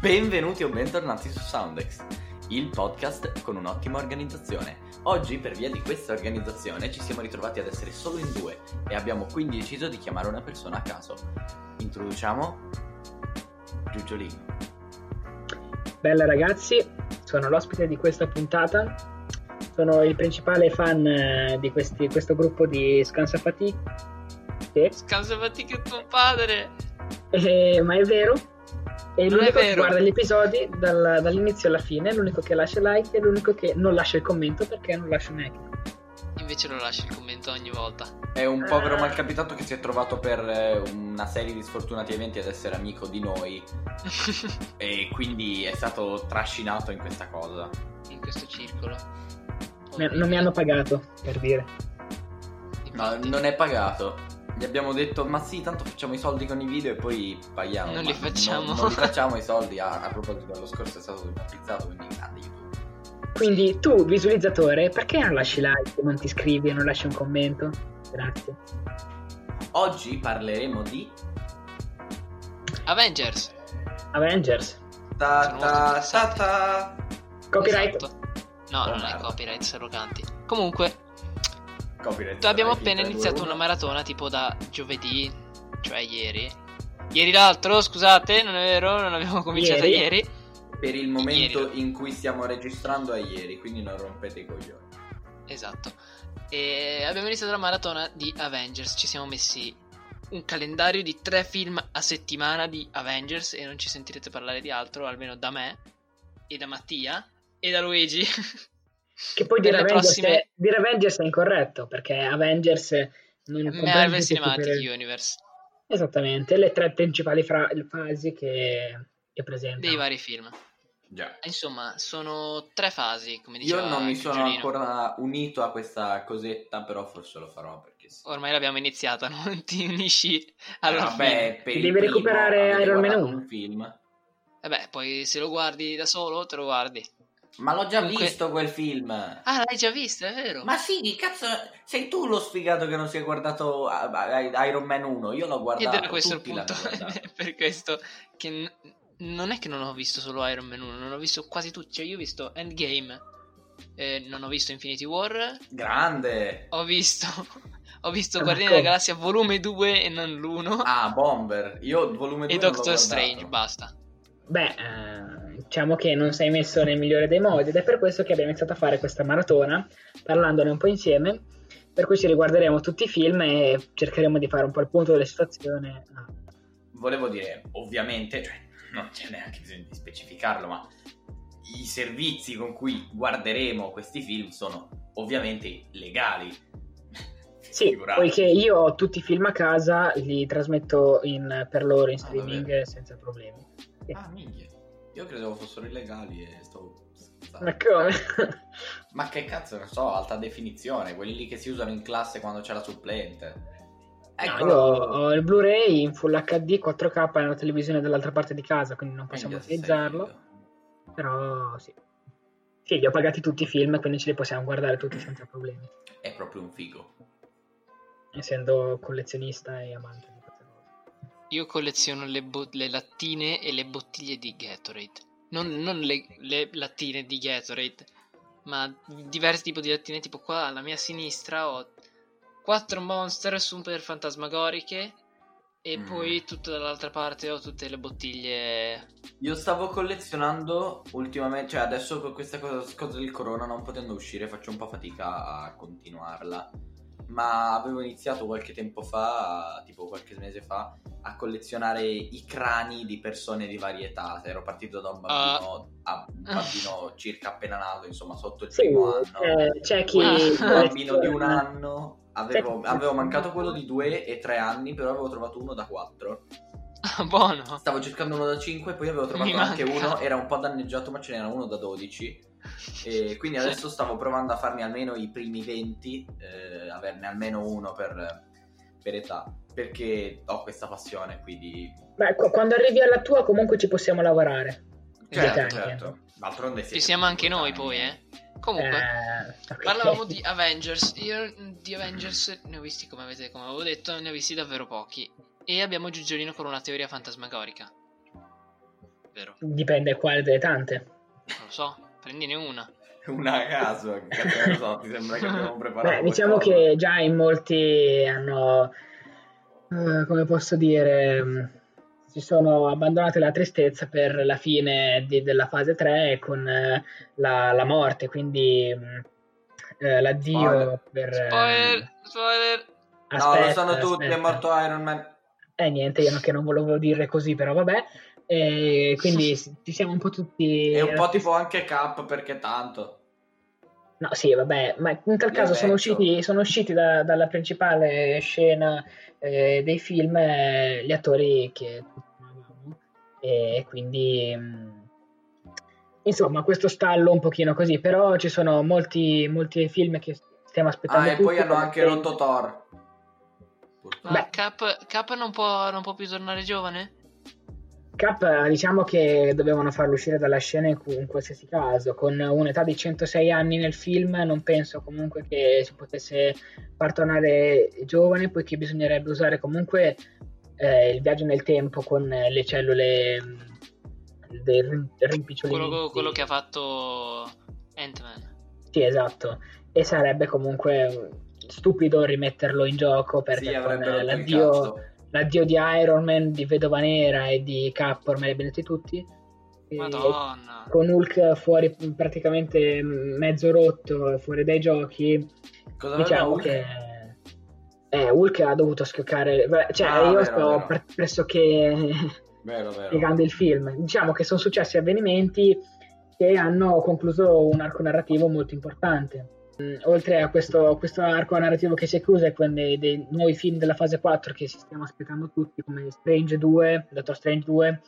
Benvenuti o bentornati su Soundex, il podcast con un'ottima organizzazione. Oggi, per via di questa organizzazione, ci siamo ritrovati ad essere solo in due e abbiamo quindi deciso di chiamare una persona a caso. Introduciamo Giugiolino. Bella ragazzi, sono l'ospite di questa puntata. Sono il principale fan eh, di questi- questo gruppo di Scansa Fatigue. Sì, Scansavati che tuo padre. eh, ma è vero. È Non è l'unico che vero. guarda gli episodi dal- dall'inizio alla fine, l'unico che lascia like e l'unico che non lascia il commento perché non lascia neanche. Invece lo lasci il commento ogni volta. È un povero malcapitato che si è trovato per eh, una serie di sfortunati eventi ad essere amico di noi e quindi è stato trascinato in questa cosa. In questo circolo. Mi- Non mi hanno pagato, per dire. Ma Infatti, non è pagato. Gli abbiamo detto, ma sì, tanto facciamo i soldi con i video e poi paghiamo. Non li facciamo. Non, non li facciamo i soldi. A, a proposito, l'anno scorso è stato pizzato, quindi grande YouTube. Quindi tu, visualizzatore, perché non lasci like, non ti iscrivi e non lasci un commento? Grazie. Oggi parleremo di... Avengers. Avengers. Ta ta ta ta. Copyright. Esatto. No, non è merda. copyright, sono arroganti. Comunque, Copyright. abbiamo strike, appena iniziato una maratona tipo da giovedì, cioè ieri. Ieri l'altro, scusate, non è vero, non abbiamo cominciato Ieri. ieri. Per il momento Ieri. in cui stiamo registrando è ieri, quindi non rompete i coglioni. Esatto. E abbiamo iniziato la maratona di Avengers. Ci siamo messi un calendario di tre film a settimana di Avengers e non ci sentirete parlare di altro, almeno da me e da Mattia e da Luigi. Che poi Per dire Avengers, prossime- è, dire Avengers è incorretto perché Avengers non comprende Marvel tutti i Cinematic supereroi. Universe Esattamente, le tre principali fra- fasi che, che presentano. dei vari film. Già. Insomma, sono tre fasi, come diceva Io non mi sono Giuliano. ancora unito a questa cosetta, però forse lo farò perché sì. Ormai l'abbiamo iniziata, non ti unisci Eh, alla vabbè, per Ti il devi primo recuperare Iron Man guardato 1. un film. E beh, poi se lo guardi da solo, te lo guardi. Ma l'ho già Comunque- visto quel film. Ah, l'hai già visto, è vero? Ma sì, che cazzo, sei tu lo sfigato che non si è guardato Iron Man 1, io l'ho guardato. Ed era questo il punto. per questo che n- non è che non ho visto solo Iron Man 1, non ho visto quasi tutti. Cioè, io ho visto Endgame, eh, non ho visto Infinity War, Grande. ho visto. Ho visto Guardiani della? Galassia volume 2 e non l'1. Ah, Bomber. Io volume 2 e Doctor. Strange, basta. Beh, eh, diciamo che non sei messo nel migliore dei modi ed è per questo che abbiamo iniziato a fare questa maratona, parlandone un po' insieme, per cui ci riguarderemo tutti i film e cercheremo di fare un po' il punto della situazione. Ah, Volevo dire, ovviamente, cioè, non c'è neanche bisogno di specificarlo, ma i servizi con cui guarderemo questi film sono ovviamente legali. Sì, Figurati. poiché io ho tutti i film a casa, li trasmetto in- per loro in Ah, streaming vabbè. senza problemi. Sì. Ah, minchia. Io credevo fossero illegali e stavo... scherzando. Ma come? Ma che cazzo, non so, alta definizione, quelli lì che si usano in classe quando c'è la supplente. Ecco, No, io ho il Blu-ray in Full HD 4K nella televisione dall'altra parte di casa, quindi non possiamo utilizzarlo. Però sì. Sì, li ho pagati tutti i film, quindi ce li possiamo guardare tutti senza problemi. È proprio un figo. Essendo collezionista e amante. Io colleziono le, bo- le lattine e le bottiglie di Gatorade. Non, non le, le lattine di Gatorade, ma diversi tipi di lattine, tipo qua alla mia sinistra ho quattro monster super fantasmagoriche e Mm. poi tutta dall'altra parte ho tutte le bottiglie. Io stavo collezionando ultimamente, cioè adesso con questa cosa, cosa del corona non potendo uscire faccio un po' fatica a continuarla. Ma avevo iniziato qualche tempo fa, tipo qualche mese fa, a collezionare i crani di persone di varie età. Ero partito da un bambino, a un bambino circa appena nato, insomma, sotto il Sì, primo anno. c'è, c'è chi... Ah. un bambino di un anno. Avevo, avevo mancato quello di due e tre anni, però avevo trovato uno da quattro. Buono. Stavo cercando uno da 5, poi avevo trovato Mi anche manca. uno, era un po' danneggiato, ma ce n'era uno da 12. E quindi Sì. adesso stavo provando a farmi almeno i primi 20, eh, averne almeno uno per, per età, perché ho questa passione qui di... Beh, qu- quando arrivi alla tua comunque ci possiamo lavorare. Certo, certo. D'altronde Ci siamo anche noi coetanei. poi, eh. Comunque, Eh, ok. parlavamo di Avengers. Io di Avengers ne ho visti, come avete come avevo detto, ne ho visti davvero pochi. E abbiamo Giugiolino con una teoria fantasmagorica. Vero, Dipende quale delle tante. non lo so, prendine una. Una a caso, che so, ti sembra che abbiamo preparato Beh, diciamo qualcosa? che già in molti hanno, eh, come posso dire, mh, si sono abbandonate la tristezza per la fine di- della fase 3 con eh, la, la morte, quindi mh, eh, l'addio Spoiler. per... eh, Spoiler, spoiler. No, lo aspetta, sanno tutti, è aspetta. morto Iron Man. Eh niente, io non- che non volevo dire così, però vabbè. E quindi ci siamo un po' tutti... E un po' tipo anche Cap, perché tanto... No, sì, vabbè, ma in tal caso sono usciti, sono usciti da- dalla principale scena eh, dei film eh, gli attori che tutti amavamo. E quindi mh, insomma questo stallo un pochino così, però ci sono molti, molti film che stiamo aspettando Ah, e tutti, poi hanno anche rotto Thor. Cap, Cap non, può, non può più tornare giovane? Cap, diciamo che dovevano farlo uscire dalla scena in, in qualsiasi caso, con un'età di 106 anni nel film non penso comunque che si potesse far tornare giovane, poiché bisognerebbe usare comunque eh, il viaggio nel tempo con eh, le cellule mh, dei rim- rimpicciolimenti. Quello, quello che ha fatto Ant-Man. Sì, esatto, e sarebbe comunque stupido rimetterlo in gioco perché Sì, con eh, l'addio cazzo. L'addio di Iron Man, di Vedova Nera e di Cap ormai li abbiamo detti tutti. Madonna. Con Hulk fuori praticamente mezzo rotto, fuori dai giochi, Cosa diciamo che Hulk? eh, Hulk ha dovuto schioccare. Cioè, Ah, io vero, sto vero. pre- pressoché Vero, vero. spiegando il film. Diciamo che sono successi avvenimenti che hanno concluso un arco narrativo molto importante. Mm, Oltre a questo, questo arco narrativo che si è chiuso e con dei, dei nuovi film della fase 4 che ci stiamo aspettando tutti, come Strange 2, Doctor Strange 2,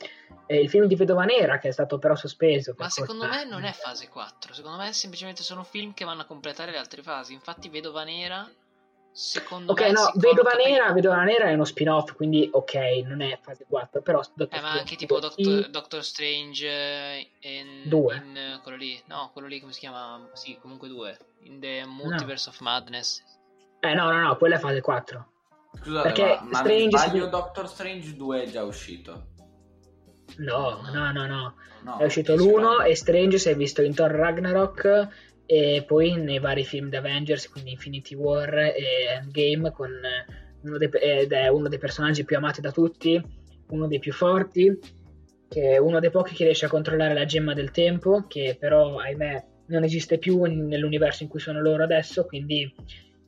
e il film di Vedova Nera che è stato però sospeso. Ma secondo colpa- me non è fase 4, secondo me semplicemente sono film che vanno a completare le altre fasi. Infatti Vedova Nera, secondo Ok, me... no, Vedova Nera, prima. Vedova Nera è uno spin-off, quindi ok, non è fase 4, però Doctor Eh, ma anche tipo. Doctor, Doctor Strange eh, in, Due. in, eh, quello lì, no, quello lì come si chiama? Sì, comunque due. In The Multiverse of Madness. Eh no, no, no, quella è fase 4. Scusate, Perché ma, ma Strange sbaglio Doctor Strange 2 è già uscito? No, no, no, no. No, è uscito mi l'1 sbaglio. e Strange si è visto in Thor Ragnarok e poi nei vari film di Avengers, quindi Infinity War e Endgame, eh, dei, ed è uno dei personaggi più amati da tutti, uno dei più forti, che è uno dei pochi che riesce a controllare la gemma del tempo, che però, ahimè, non esiste più nell'universo in cui sono loro adesso, quindi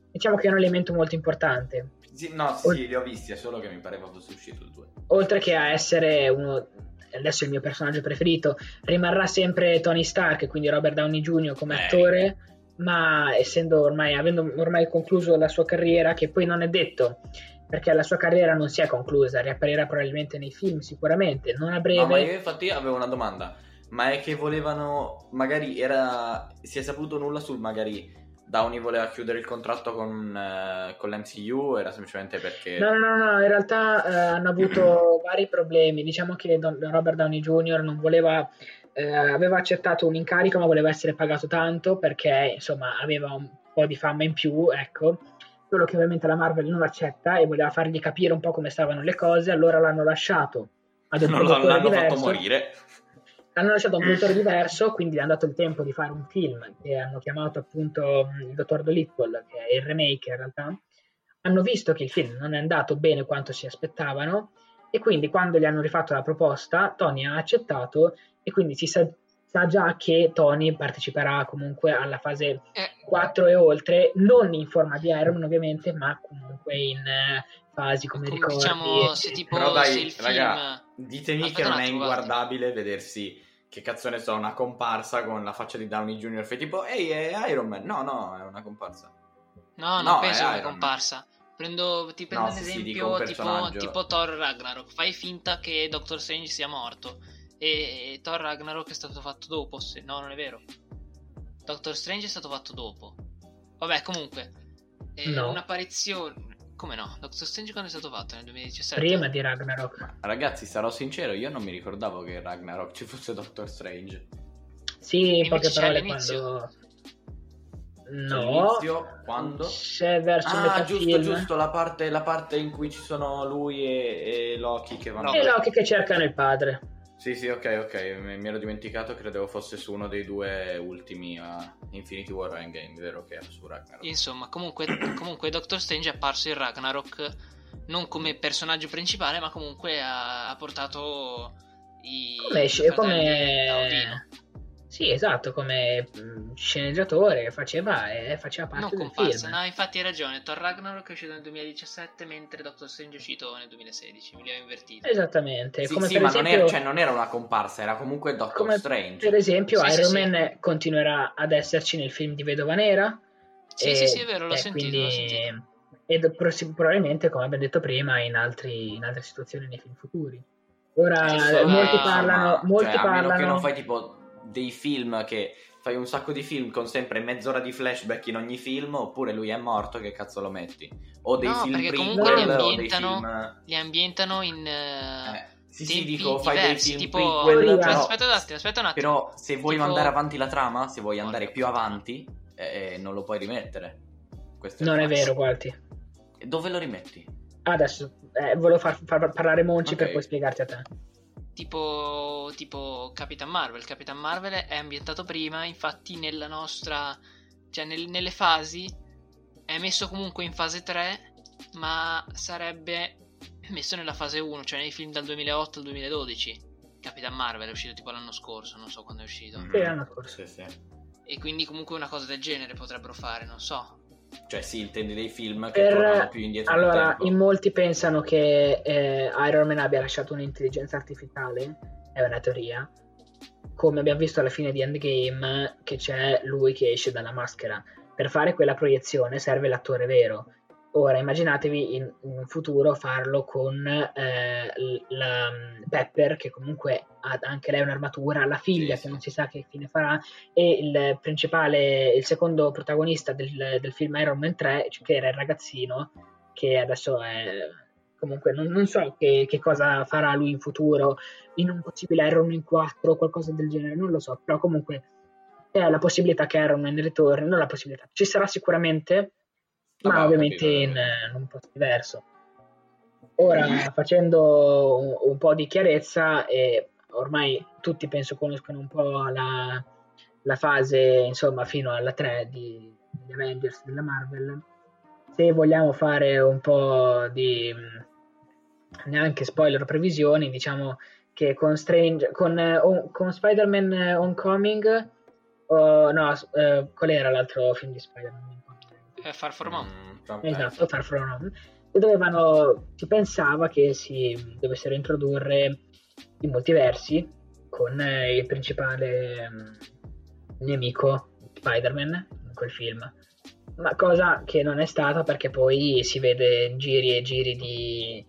diciamo che è un elemento molto importante. Sì, no, sì, sì, li ho visti, è solo che mi pareva fosse uscito il 2. oltre che a essere uno adesso il mio personaggio preferito rimarrà sempre Tony Stark quindi Robert Downey Jr. come Eh. attore ma essendo ormai avendo ormai concluso la sua carriera che poi non è detto perché la sua carriera non si è conclusa riapparirà probabilmente nei film sicuramente non a breve No, ma io infatti avevo una domanda. Ma è che volevano, magari era, si è saputo nulla sul magari Downey voleva chiudere il contratto con, eh, con l'MCU o era semplicemente perché... No, no, no, no, in realtà eh, hanno avuto vari problemi. Diciamo che Don- Robert Downey Jr. non voleva, eh, aveva accettato un incarico, ma voleva essere pagato tanto perché, insomma, aveva un po' di fama in più, ecco. Solo che ovviamente la Marvel non accetta e voleva fargli capire un po' come stavano le cose, allora l'hanno lasciato ad un l'hanno diverso. fatto morire. Hanno lasciato un produttore diverso, quindi gli hanno dato il tempo di fare un film che hanno chiamato appunto mm, il Dottor Dolittle, che è il remake in realtà. Hanno visto che il film non è andato bene quanto si aspettavano e quindi quando gli hanno rifatto la proposta, Tony ha accettato e quindi si sa, sa già che Tony parteciperà comunque alla fase Eh, 4 e oltre, non in forma di Iron ovviamente, ma comunque in eh, fasi come, come ricordi. diciamo, se tipo Però dai, se il film... raga, ditemi che non è guarda. inguardabile vedersi che cazzo ne so, una comparsa con la faccia di Downey Jr. Fai tipo, ehi, è Iron Man. No, no, è una comparsa. No, No, non penso è sia una comparsa. Prendo, ti prendo No, un sì, sì, dico esempio un tipo, tipo Thor Ragnarok. Fai finta che Doctor Strange sia morto. E Thor Ragnarok è stato fatto dopo. Se... No, non è vero. Doctor Strange è stato fatto dopo. Vabbè, comunque. eh, No. Un'apparizione. Come no? Doctor Strange quando è stato fatto? Nel 2017? Prima di Ragnarok. Ragazzi, sarò sincero, io non mi ricordavo che in Ragnarok ci fosse Doctor Strange. Sì, in poche parole all'inizio. quando... No, All'inizio, quando? c'è verso Ah, metà giusto, film. giusto, la parte, la parte in cui ci sono lui e, e Loki che vanno... E Loki che cercano il padre. Sì, sì, ok, ok, mi, mi ero dimenticato, credevo fosse su uno dei due ultimi a Infinity War Endgame, vero che era su Ragnarok. Insomma, comunque, comunque Doctor Strange è apparso in Ragnarok non come personaggio principale, ma comunque ha, ha portato i Come, come... Odino. Sì, esatto, come mh, sceneggiatore faceva, e faceva parte Non del comparsa, film. no, infatti hai ragione. Thor Ragnarok è uscito nel 2017, mentre Doctor Strange è uscito nel 2016. Mi li ho invertiti. Esattamente, Sì, come sì, ma esempio... non, era, cioè, non era una comparsa, era comunque Doctor come Strange. per esempio Sì, Iron sì. Man continuerà ad esserci nel film di Vedova Nera. Sì, e- sì, sì, è vero, l'ho e sentito, quindi- l'ho sentito. Pross- probabilmente, come abbiamo detto prima, in, altri, in altre situazioni nei film futuri. Ora, molti parlano... Ma, molti cioè, a meno parlano che non fai tipo dei film che fai un sacco di film con sempre mezz'ora di flashback in ogni film, oppure lui è morto, che cazzo lo metti? O dei No, film perché prequel, comunque li o dei ambientano- film... Li ambientano in eh, Eh, sì, sì, dico, fai diversi, dei film tipo... prequel, però, Aspetta un attimo, aspetta un attimo. però se vuoi Tipo- mandare avanti la trama, se vuoi andare più avanti, eh, non lo puoi rimettere. Questo Non il è vero, guardi. E Dove lo rimetti? Adesso, eh, volevo far, far parlare Monci Ok. per poi spiegarti a te. Tipo, tipo Capitan Marvel. Capitan Marvel è ambientato prima, infatti nella nostra... cioè nel- nelle fasi è messo comunque in fase 3, ma sarebbe messo nella fase 1, cioè nei film dal 2008 al 2012. Capitan Marvel è uscito tipo l'anno scorso, non so quando è uscito. Sì, l'anno scorso. Sì, sì. E quindi comunque una cosa del genere potrebbero fare, non so. Cioè sì, intendi dei film che Per- tornano più indietro Allora, in molti pensano che eh, Iron Man abbia lasciato un'intelligenza artificiale, è una teoria. Come abbiamo visto alla fine di Endgame, che c'è lui che esce dalla maschera. Per fare quella proiezione serve l'attore vero. Ora immaginatevi in, in un futuro farlo con eh, la mm, Pepper, che comunque ha anche lei un'armatura, la figlia Sì, che sì. non si sa che fine farà, e il principale, il secondo protagonista del, del film Iron Man 3, che era il ragazzino, che adesso è comunque non, non so che, che cosa farà lui in futuro, in un possibile Iron Man 4 o qualcosa del genere, non lo so, però comunque c'è la possibilità che Iron Man ritorni, non la possibilità, ci sarà sicuramente, ma ho ovviamente in, capito. in un posto diverso. Ora, facendo un, un po' di chiarezza, e ormai tutti penso conoscono un po' la, la fase, insomma, fino alla 3 di, degli Avengers della Marvel. Se vogliamo fare un po' di mh, neanche spoiler previsioni, diciamo che con Strange, con, eh, on- con Spider-Man eh, Homecoming, o no, eh, qual era l'altro film di Spider-Man? È Far From Home. Mm, Esatto. Far From Home. E dovevano, si pensava che si dovessero introdurre i multiversi con eh, il principale mm, nemico Spider-Man in quel film. Ma cosa che non è stata perché poi si vede giri e giri di,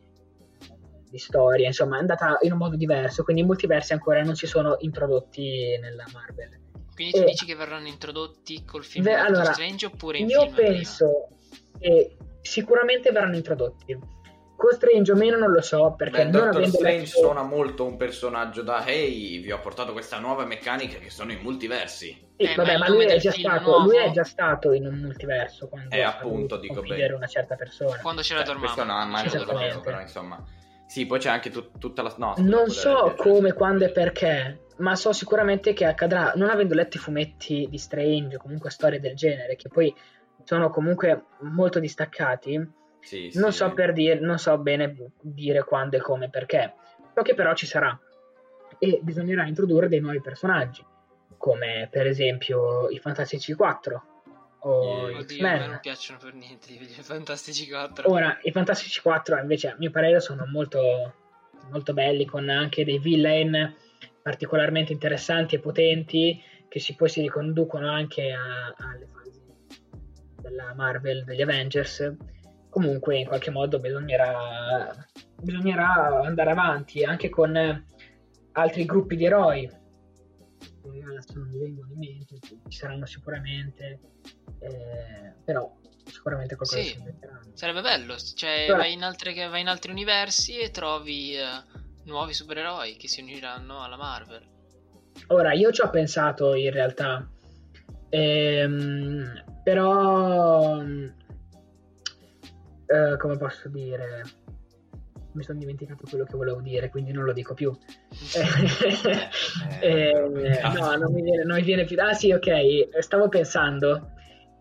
di storia, insomma è andata in un modo diverso, quindi i multiversi ancora non si sono introdotti nella Marvel. Quindi tu Eh, dici che verranno introdotti col film Beh, allora, Strange oppure in Io film prima? penso che sicuramente verranno introdotti. Con Strange o meno non lo so perché Beh, non Doctor Strange letto- suona molto un personaggio da Hey, vi ho portato questa nuova meccanica che sono i multiversi. Sì, Eh, vabbè, ma lui è, stato, nuovo? lui è già stato in un multiverso quando Eh, ha appunto, dico bene. una certa persona. Quando c'era Cioè, Dormammu. questo no, quando mai Dormammu. però insomma. Sì, poi c'è anche tut- tutta la... No, non so come, quando e perché, ma so sicuramente che accadrà, non avendo letto i fumetti di Strange o comunque storie del genere, che poi sono comunque molto distaccati, Sì, non sì. so per dire, non so bene dire quando e come, perché. So che però ci sarà. E bisognerà introdurre dei nuovi personaggi, come per esempio i Fantastici 4 o Eh, Oddio, a me non piacciono per niente i Fantastici 4. Ora, i Fantastici 4 invece a mio parere sono molto, molto belli, con anche dei villain particolarmente interessanti e potenti, che si, poi si riconducono anche a- alle fasi della Marvel, degli Avengers. Comunque, in qualche modo bisognerà, bisognerà andare avanti anche con altri gruppi di eroi. Adesso non mi vengono in mente, ci saranno sicuramente, eh, però sicuramente qualcosa Sì. Sarebbe bello, cioè vai in, altre- vai in altri universi e trovi eh, nuovi supereroi che si uniranno alla Marvel. Ora, io ci ho pensato in realtà, ehm, però, eh, come posso dire, mi sono dimenticato quello che volevo dire, quindi non lo dico più. Eh, Eh, no, non mi, viene, non mi viene più. Ah sì, ok, stavo pensando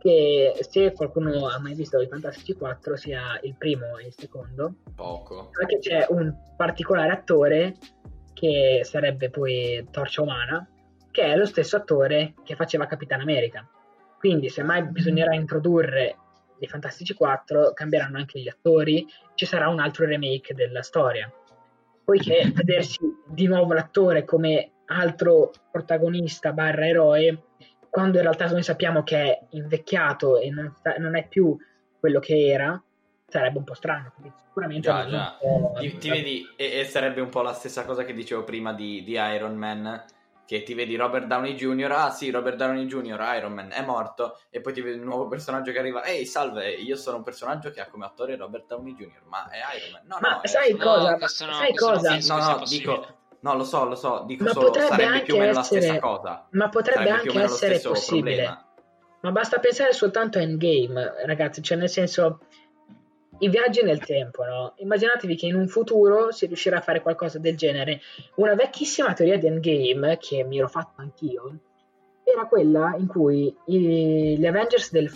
che se qualcuno ha mai visto i Fantastici 4, sia il primo e il secondo, Poco. anche c'è un particolare attore che sarebbe poi Torcia Umana, che è lo stesso attore che faceva Capitan America. Quindi, se mai bisognerà introdurre i Fantastici 4, cambieranno anche gli attori, ci sarà un altro remake della storia. Poiché vedersi di nuovo l'attore come altro protagonista barra eroe, quando in realtà noi sappiamo che è invecchiato e non, sta- non è più quello che era, sarebbe un po' strano. Quindi sicuramente Già, già. Ti, ti vedi, e, e sarebbe un po' la stessa cosa che dicevo prima di, di Iron Man, che ti vedi Robert Downey Jr., ah sì, Robert Downey Jr., Iron Man, è morto, e poi ti vedi un nuovo personaggio che arriva, ehi, salve, io sono un personaggio che ha come attore Robert Downey Jr., ma è Iron Man. No, Ma no, sai No, cosa? no, sai cosa? No, no, dico... No, lo so, lo so, dico Ma solo, sarebbe più o meno la essere- stessa cosa. Ma potrebbe Sarebbe anche essere possibile. problema. Ma basta pensare soltanto a Endgame, ragazzi, cioè nel senso i viaggi nel tempo, no? Immaginatevi che in un futuro si riuscirà a fare qualcosa del genere. Una vecchissima teoria di Endgame, che mi ero fatto anch'io, era quella in cui i- gli Avengers del,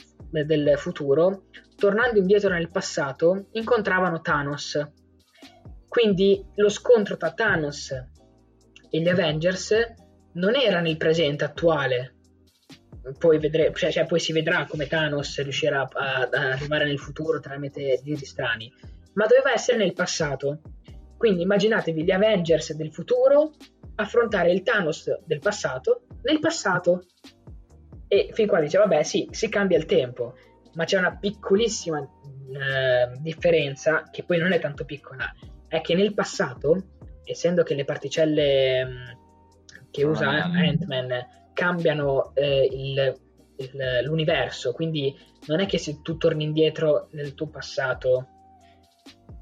del futuro, tornando indietro nel passato, incontravano Thanos. Quindi lo scontro tra Thanos e gli Avengers non era nel presente attuale. Poi, vedre- cioè, cioè, poi si vedrà come Thanos riuscirà ad arrivare nel futuro tramite giri strani, ma doveva essere nel passato. Quindi immaginatevi gli Avengers del futuro affrontare il Thanos del passato nel passato. E fin qua dice, vabbè, sì, si cambia il tempo, ma c'è una piccolissima eh, differenza, che poi non è tanto piccola, è che nel passato, essendo che le particelle mh, che Sono usa. Ant-Man cambiano eh, il- il- l'universo, quindi non è che se tu torni indietro nel tuo passato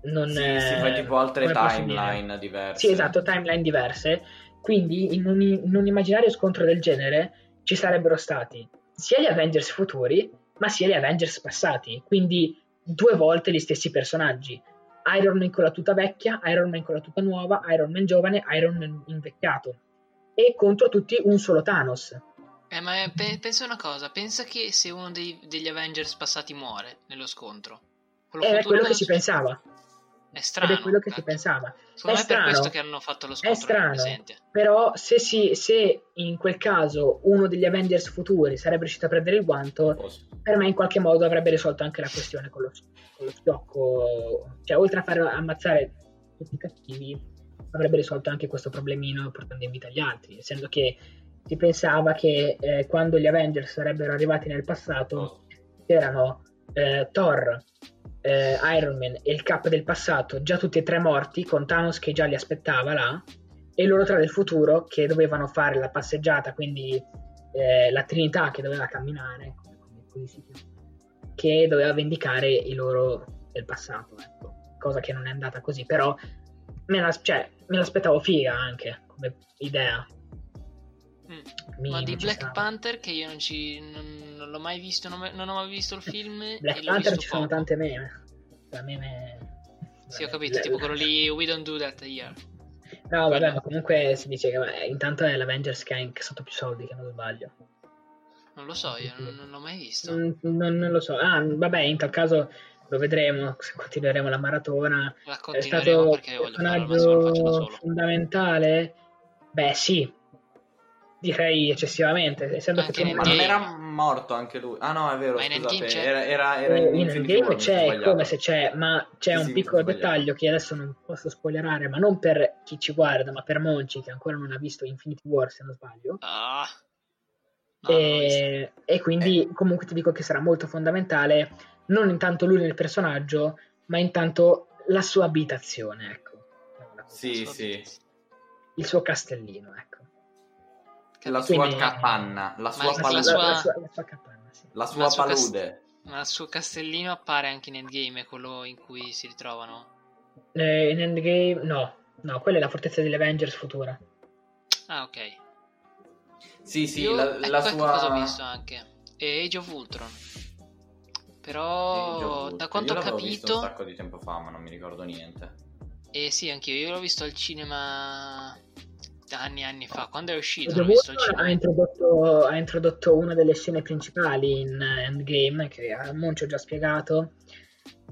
non Sì, eh, si fa tipo altre timeline diverse. Sì, esatto, timeline diverse. Quindi in un, in un immaginario scontro del genere ci sarebbero stati sia gli Avengers futuri, ma sia gli Avengers passati. Quindi due volte gli stessi personaggi. Iron Man con la tuta vecchia, Iron Man con la tuta nuova, Iron Man giovane, Iron Man invecchiato. E contro tutti un solo Thanos. Eh, ma eh, pe- pensa una cosa, pensa che se uno dei- degli Avengers passati muore nello scontro. quello Ed è quello che si pensava. È strano. Ed è quello che si cacchio. pensava. Secondo è me è per strano. questo che hanno fatto lo È scontro nel strano, presente. però se, si, se in quel caso uno degli Avengers futuri sarebbe riuscito a prendere il guanto, Posso- per me in qualche modo avrebbe risolto anche la questione con lo, con lo schiocco. Cioè, oltre a far ammazzare tutti i cattivi, avrebbe risolto anche questo problemino portando in vita gli altri, essendo che si pensava che eh, quando gli Avengers sarebbero arrivati nel passato c'erano eh, Thor, eh, Iron Man e il Cap del passato, già tutti e tre morti, con Thanos che già li aspettava là, e loro tre del futuro che dovevano fare la passeggiata, quindi eh, la Trinità che doveva camminare, che doveva vendicare i loro del passato, ecco. cosa che non è andata così, però me, la- cioè, me l'aspettavo figa anche come idea. Mm. Ma di Black stava. Panther, che io non, ci, non, non l'ho mai visto, non, non ho mai visto il film. Black e Panther ci sono poco. tante meme. La meme Sì, ho capito, tipo quello lì We Don't Do That Here. No, vabbè, ma comunque si dice che beh, intanto è l'Avengers che ha incassato più soldi, che non sbaglio. Non lo so, io non, non l'ho mai visto. Mm, Non, non lo so. Ah, vabbè, in tal caso lo vedremo, se continueremo la maratona. La È stato da personaggio fondamentale? Beh, sì. Direi eccessivamente, essendo Anche che Ma non Game. era morto anche lui? Ah no, è vero, Ma in scusate, era, era, era Eh, in in sono c'è, come se c'è, ma c'è Sì, un sì, piccolo dettaglio che adesso non posso spoilerare, ma non per chi ci guarda, ma per Monci che ancora non ha visto Infinity War, se non sbaglio. Ah. No, non l'ho visto. e, e quindi comunque ti dico che sarà molto fondamentale non intanto lui nel personaggio, ma intanto la sua abitazione, ecco. Sì, sì. Il suo castellino, ecco. La sua Quindi- capanna, la sua La, palude. sua- la sua, la sua capanna, sì. La Ma sua il suo cas- palude. Ma il suo castellino appare anche in Endgame, è quello in cui si ritrovano. Eh, in Endgame, no, no, quella è la fortezza degli Avengers futura. Ah, ok. Sì, sì, Io, la, ecco, la ecco sua... cosa ho visto anche. E Age of Ultron. Però, da quanto Io ho l'avevo visto un capito... sacco di tempo fa, ma non mi ricordo niente. Eh sì, anch'io, io l'ho visto al cinema anni e anni fa. Quando è uscito al Ultron ha introdotto, ha introdotto una delle scene principali in Endgame, che a Monci ho già spiegato,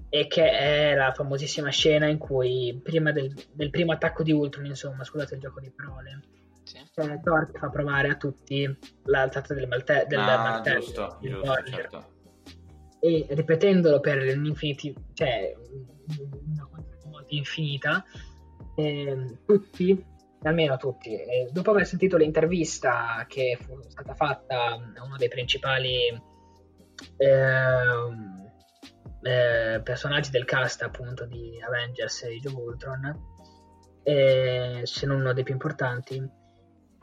e che è la famosissima scena in cui, prima del, del primo attacco di Ultron, insomma, scusate il gioco di parole, Sì. c'è Thor fa provare a tutti l'alzata del, malte- del ah, martello, giusto, giusto, certo. e ripetendolo per un'infiniti, cioè una quantità di volte infinita, ehm, tutti, almeno tutti, eh, dopo aver sentito l'intervista che fu stata fatta a uno dei principali ehm, eh, personaggi del cast appunto di Avengers e of Ultron, eh, se non uno dei più importanti,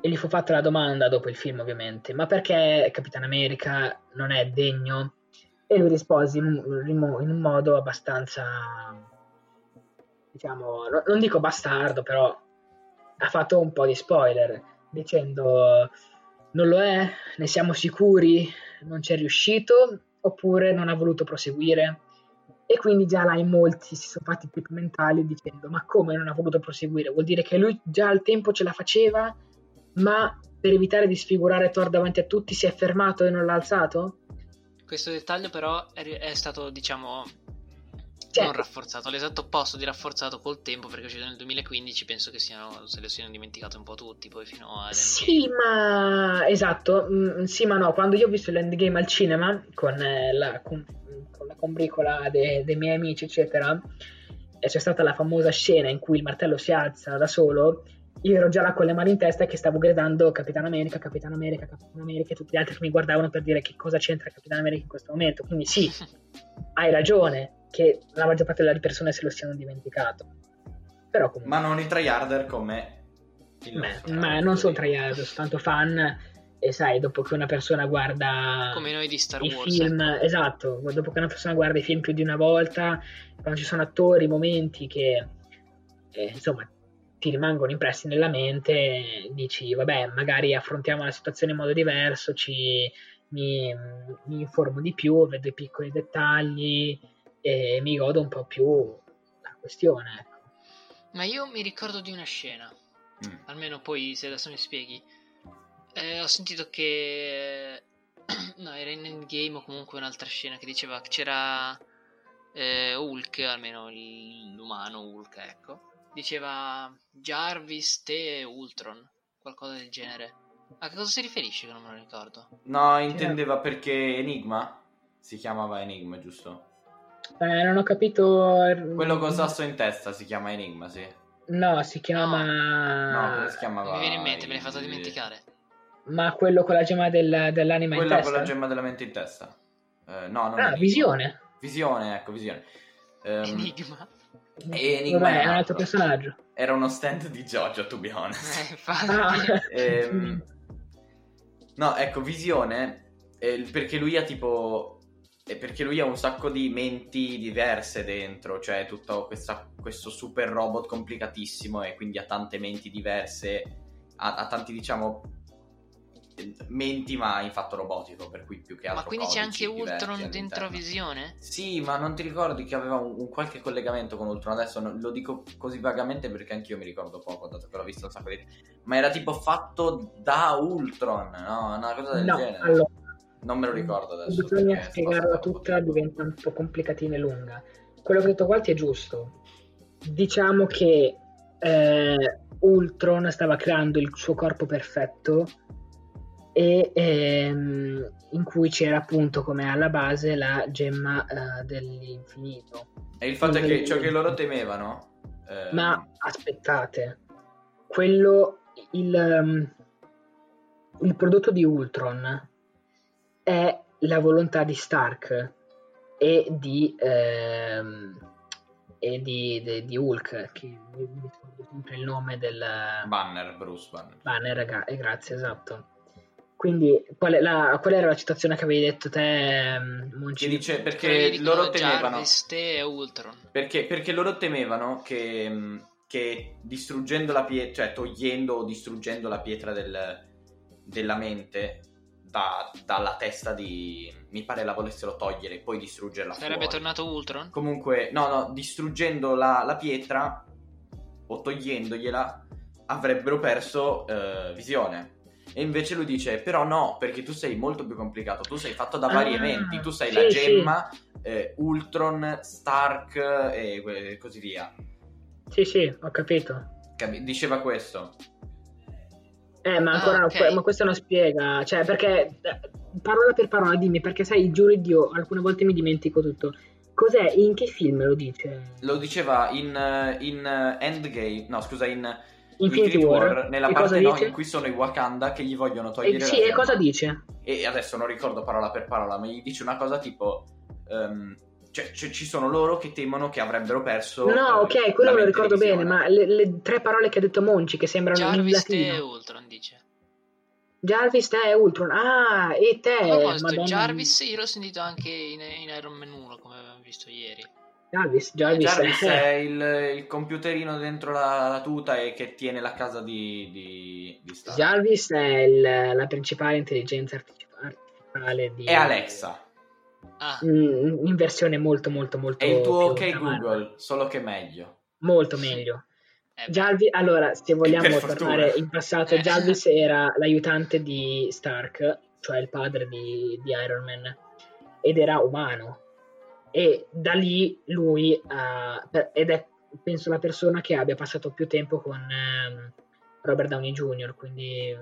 e gli fu fatta la domanda dopo il film ovviamente, ma perché Capitan America non è degno? E lui rispose in, un- in un modo abbastanza, diciamo, no- non dico bastardo, però ha fatto un po' di spoiler, dicendo non lo è, ne siamo sicuri, non c'è riuscito, oppure non ha voluto proseguire. E quindi già là in molti si sono fatti trip mentali dicendo ma come non ha voluto proseguire? Vuol dire che lui già al tempo ce la faceva, ma per evitare di sfigurare Thor davanti a tutti si è fermato e non l'ha alzato? Questo dettaglio però è, è stato, diciamo, Cioè- non rafforzato, l'esatto opposto di rafforzato col tempo, perché è uscito nel 2015, penso che siano, se lo siano dimenticati un po' tutti, poi fino a... Sì, ma esatto, mm, sì, ma no. Quando io ho visto l'endgame al cinema con, eh, la, con, con la combricola de- dei miei amici, eccetera, e c'è stata la famosa scena in cui il martello si alza da solo. Io ero già là con le mani in testa che stavo gridando Capitan America, Capitan America, Capitan America, e tutti gli altri che mi guardavano per dire che cosa c'entra Capitan America in questo momento. Quindi sì, hai ragione che la maggior parte delle persone se lo siano dimenticato. Però comunque. Ma non i tryharder come nostro ma non sono Federico. tryhard, sono tanto fan e sai, dopo che una persona guarda Come noi di Star i Wars. film, ecco. esatto, dopo che una persona guarda i film più di una volta, quando ci sono attori, momenti che eh, insomma ti rimangono impressi nella mente, dici vabbè, magari affrontiamo la situazione in modo diverso, ci, mi, mi informo di più, vedo i piccoli dettagli e mi godo un po' più la questione. Ecco. Ma io mi ricordo di una scena, Mm. almeno poi se adesso mi spieghi. Eh, ho sentito che... No, era in Endgame o comunque un'altra scena che diceva che c'era eh, Hulk, almeno l'umano Hulk, ecco. Diceva Jarvis, te e Ultron, qualcosa del genere. A che cosa si riferisce che non me lo ricordo? No, intendeva perché Enigma si chiamava Enigma, giusto? Eh, non ho capito. Quello con sasso in testa si chiama Enigma, sì. No, si chiama. No, come si chiamava? Mi viene in mente, me l'hai fatto dimenticare. Ma quello con la gemma del- dell'anima in Quella testa? con la gemma della mente in testa. Eh, no, non Ah, visione. Visione, ecco, visione. Ehm, Enigma. e Enigma Vabbè, è è un altro personaggio. Era uno stand di Jojo, to be honest. Eh, infatti. Ah. Ehm, no, ecco, visione, eh, perché lui ha tipo... è perché lui ha un sacco di menti diverse dentro, cioè tutto questa- questo super robot complicatissimo e quindi ha tante menti diverse, ha, ha tanti, diciamo, menti ma in fatto robotico, per cui più che altro Ma quindi c'è anche Ultron dentro. Visione? Sì, ma non ti ricordi che aveva un, un qualche collegamento con Ultron? Adesso non- lo dico così vagamente perché anch'io mi ricordo poco, dato che l'ho visto un sacco di... Ma era tipo fatto da Ultron, no? Una cosa del No, genere. allora, Non me lo ricordo adesso. bisogna spiegarla tutta, diventa un po' complicatina e lunga. Quello che ha detto Gualti è giusto. Diciamo che eh, Ultron stava creando il suo corpo perfetto e ehm, in cui c'era appunto come alla base la gemma eh, dell'infinito. E il fatto è che ciò che loro temevano... ehm, Ma aspettate, quello il, um, il prodotto di Ultron è la volontà di Stark e di ehm, e di, de- di Hulk, che mi ricordo sempre il nome del Banner, Bruce Banner. banner, gra- eh, grazie, esatto. Quindi, qual, è la- qual era la citazione che avevi detto te, ehm, Monci? Che dice perché loro temevano... Jarvis, te e Ultron. Perché, perché loro temevano che, mh, che distruggendo la pietra, cioè togliendo o distruggendo la pietra del- della mente da- dalla testa di... Mi pare la volessero togliere e poi distruggerla Sarebbe fuori. tornato Ultron? Comunque, no, no, distruggendo la, la pietra o togliendogliela avrebbero perso eh, visione. E invece lui dice, però no, perché tu sei molto più complicato, tu sei fatto da vari Ah, eventi, tu sei sì, la sì. gemma, eh, Ultron, Stark e così via. Sì, sì, ho capito. Capi- Diceva questo. Eh, ma Ah, ancora ok. ma questo non spiega, cioè, perché eh, parola per parola, dimmi, perché sai, giuro di Dio, alcune volte mi dimentico tutto. Cos'è? In che film lo dice? Lo diceva in, in Endgame, no scusa, in Infinity Infinity War? nella E parte no, in cui sono i Wakanda che gli vogliono togliere E, la sì, e cosa dice? E adesso non ricordo parola per parola, ma gli dice una cosa tipo... ehm, cioè, cioè, ci sono loro che temono che avrebbero perso... No, eh, ok, quello lo ricordo bene, ma le, le tre parole che ha detto Monci che sembrano in Jarvis, te e. Ultron, dice. Jarvis, te e Ultron. Ah, e te, proposito. Jarvis io l'ho sentito anche in, in Iron Man 1, come abbiamo visto ieri. Jarvis, Jarvis, Jarvis eh. è il, il computerino dentro la, la tuta e che tiene la casa di, di, di. Jarvis è il- la principale intelligenza artific- artificiale di... È Alexa. Ah, Mm, in versione molto molto molto È il tuo ok. Google, solo che meglio. molto meglio eh Jarvis allora se vogliamo tornare in passato Eh. Jarvis era l'aiutante di Stark cioè il padre di, di Iron Man ed era umano e da lì lui ha- per- ed è penso la persona che abbia passato più tempo con ehm, Robert Downey Jr. quindi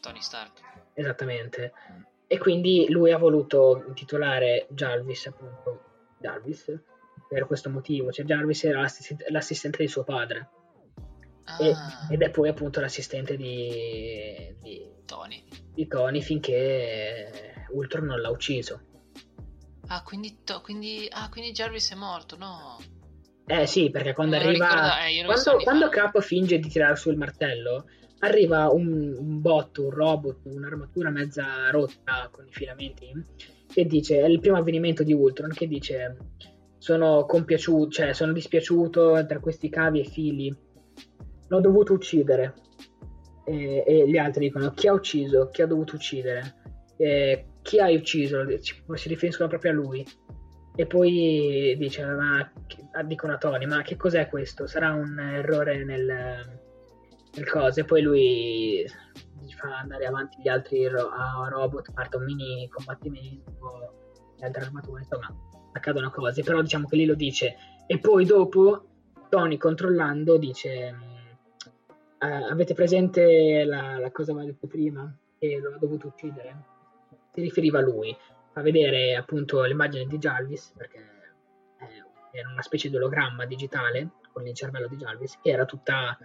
Tony Stark. Esattamente. E quindi lui ha voluto intitolare Jarvis appunto Jarvis per questo motivo. Cioè Jarvis era l'assistente, l'assistente di suo padre e- Ah, ed è poi appunto l'assistente di, di, Tony. di Tony finché Ultron non l'ha ucciso. Ah, quindi, to- quindi, ah, quindi Jarvis è morto, no? Eh sì, perché quando lo arriva... ricorda- eh, quando anni quando. Cap finge di tirare su il martello, arriva un, un bot, un robot, un'armatura mezza rotta con i filamenti, che dice, è il primo avvenimento di Ultron, che dice, sono compiaciuto, cioè sono dispiaciuto tra questi cavi e fili, l'ho dovuto uccidere. E, e gli altri dicono, chi ha ucciso? Chi ha dovuto uccidere? E, chi hai ucciso? Ci- Si riferiscono proprio a lui. E poi dice, ma ah, dicono a Tony, ma che cos'è questo? Sarà un errore nel, nel coso. E poi lui fa andare avanti gli altri ro- a robot, parte un mini combattimento, le altre armature, insomma, accadono cose. Però diciamo che lì lo dice. E poi dopo Tony controllando dice, eh, avete presente la, la cosa che aveva detto prima? Che lo ha dovuto uccidere? Si riferiva a lui fa vedere appunto l'immagine di Jarvis perché eh, era una specie di ologramma digitale con il cervello di Jarvis che era tutta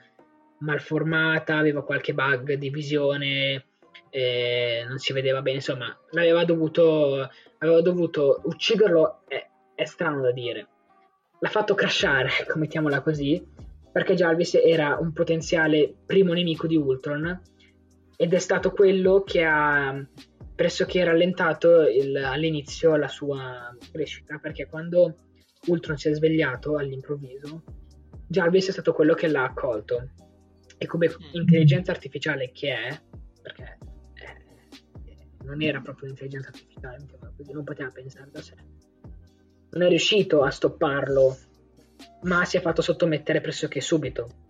malformata, aveva qualche bug di visione, eh, non si vedeva bene, insomma, l'aveva dovuto, aveva dovuto ucciderlo, è, è strano da dire. L'ha fatto crashare, mettiamola così, perché Jarvis era un potenziale primo nemico di Ultron ed è stato quello che ha pressoché rallentato il- all'inizio la sua crescita perché quando Ultron si è svegliato all'improvviso Jarvis è stato quello che l'ha accolto e come intelligenza artificiale che è perché è, non era proprio un'intelligenza artificiale, così, non poteva pensare da sé. Non è riuscito a stopparlo, ma si è fatto sottomettere pressoché subito.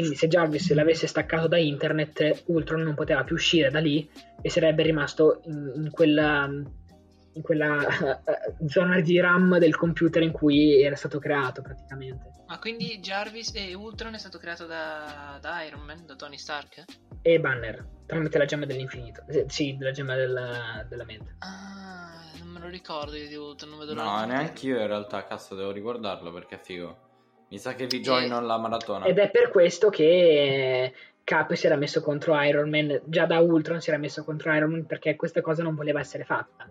Quindi se Jarvis l'avesse staccato da internet, Ultron non poteva più uscire da lì e sarebbe rimasto in, in quella, in quella uh, zona di RAM del computer in cui era stato creato praticamente. Ma quindi Jarvis e Ultron è stato creato da, da Iron Man, da Tony Stark? E Banner, tramite la gemma dell'infinito. Eh, sì, la gemma della, della mente. Ah, non me lo ricordo io di Ultron, non vedo No, neanche io in realtà, cazzo, devo riguardarlo perché è figo. Mi sa che vi joino alla maratona. Ed è per questo che Cap si era messo contro Iron Man, già da Ultron si era messo contro Iron Man perché questa cosa non voleva essere fatta.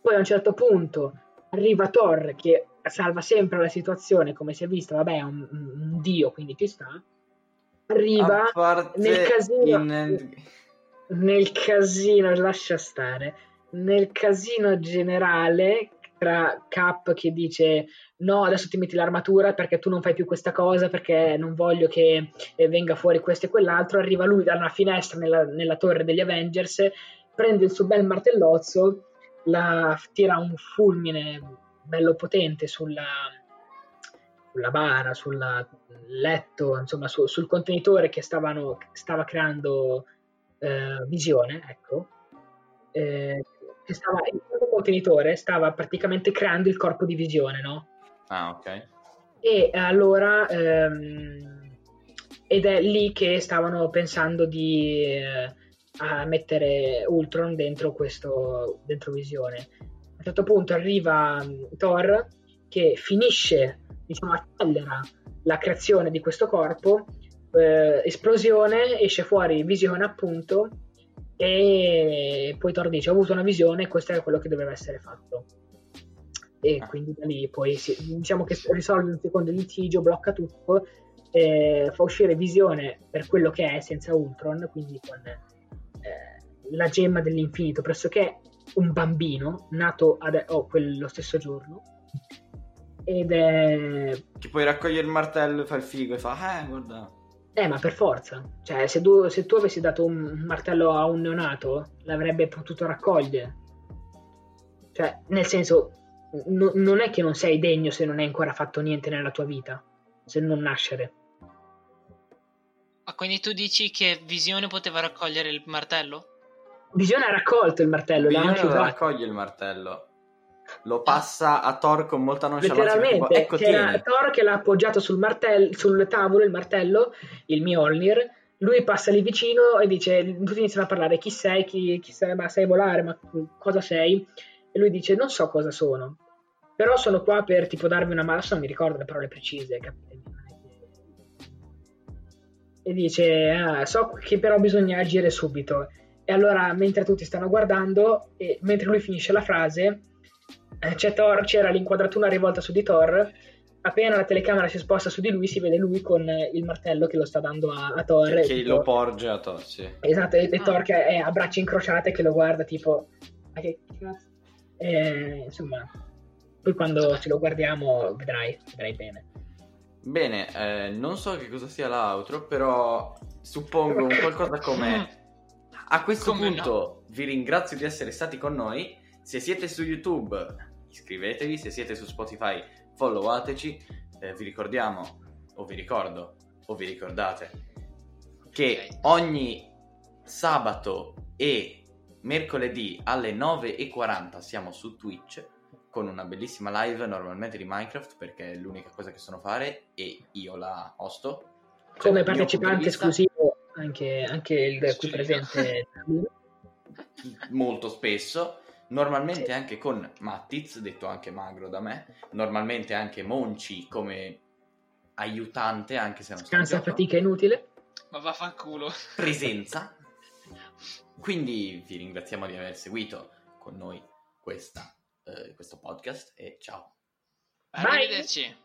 Poi a un certo punto arriva Thor che salva sempre la situazione, come si è visto, vabbè, è un, un dio, quindi ci sta. Arriva nel casino, in... nel casino, lascia stare, nel casino generale tra Cap che dice no adesso ti metti l'armatura perché tu non fai più questa cosa perché non voglio che eh, venga fuori questo e quell'altro. Arriva lui da una finestra nella, nella torre degli Avengers prende il suo bel martellozzo la, tira un fulmine bello potente sulla, sulla bara sul letto insomma su, sul contenitore che stavano, stava creando eh, visione ecco. Eh, che stava, il contenitore stava praticamente creando il corpo di visione, no? Ah, ok. E allora, ehm, ed è lì che stavano pensando di eh, mettere Ultron dentro questo, dentro visione. A un certo punto arriva um, Thor che finisce, diciamo, accelera la creazione di questo corpo, eh, esplosione, esce fuori visione appunto, e poi Thor dice ho avuto una visione e questo è quello che doveva essere fatto. E ah. quindi da lì poi si, diciamo che risolve un secondo litigio blocca tutto eh, fa uscire visione per quello che è senza Ultron quindi con eh, la gemma dell'infinito pressoché un bambino nato ad, oh, quello stesso giorno. Ed è che poi raccoglie il martello e fa il figo e fa eh guarda eh, ma per forza. Cioè, se tu, se tu avessi dato un martello a un neonato, l'avrebbe potuto raccogliere. Cioè, nel senso, n- non è che non sei degno se non hai ancora fatto niente nella tua vita, se non nascere. Ma quindi tu dici che Visione poteva raccogliere il martello? Visione ha raccolto il martello, Visione l'ha anche usato. raccoglie il martello lo passa a Thor con molta nonchalance. Letteralmente, tipo, ecco, c'era Thor che l'ha appoggiato sul, martello, sul tavolo, il martello, il Mjolnir. Lui passa lì vicino e dice: Tutti iniziano a parlare: Chi sei? Chi, chi sei? Ma sai volare? Ma cosa sei? E lui dice: Non so cosa sono, però sono qua per tipo darvi una mano. Non mi ricordo le parole precise, capite? E dice: ah, So che però bisogna agire subito. E allora, mentre tutti stanno guardando, e mentre lui finisce la frase, c'è Thor, c'era l'inquadratura rivolta su di Thor. Appena la telecamera si sposta su di lui, si vede lui con il martello che lo sta dando a, a Thor. Che, che lo porge a Thor, sì. Esatto, e, e ah. Thor che è a braccia incrociate che lo guarda tipo... Ma che cazzo? Eh, insomma, poi quando ce lo guardiamo vedrai, vedrai bene. Bene, eh, non so che cosa sia l'outro, però suppongo un qualcosa come... A questo come punto no? vi ringrazio di essere stati con noi. Se siete su YouTube, iscrivetevi. Se siete su Spotify, followateci. Eh, vi ricordiamo, o vi ricordo, o vi ricordate, che ogni sabato e mercoledì alle 9.40 siamo su Twitch con una bellissima live normalmente di Minecraft perché è l'unica cosa che sono fare e io la hosto. Cioè, Come partecipante esclusivo anche, anche il qui presente. Molto spesso normalmente anche con Mattiz, detto anche magro da me, normalmente anche Monci come aiutante, anche se non Scansa fatica inutile. Ma vaffanculo. Presenza. Quindi vi ringraziamo di aver seguito con noi questa, eh, questo podcast e ciao. Arrivederci.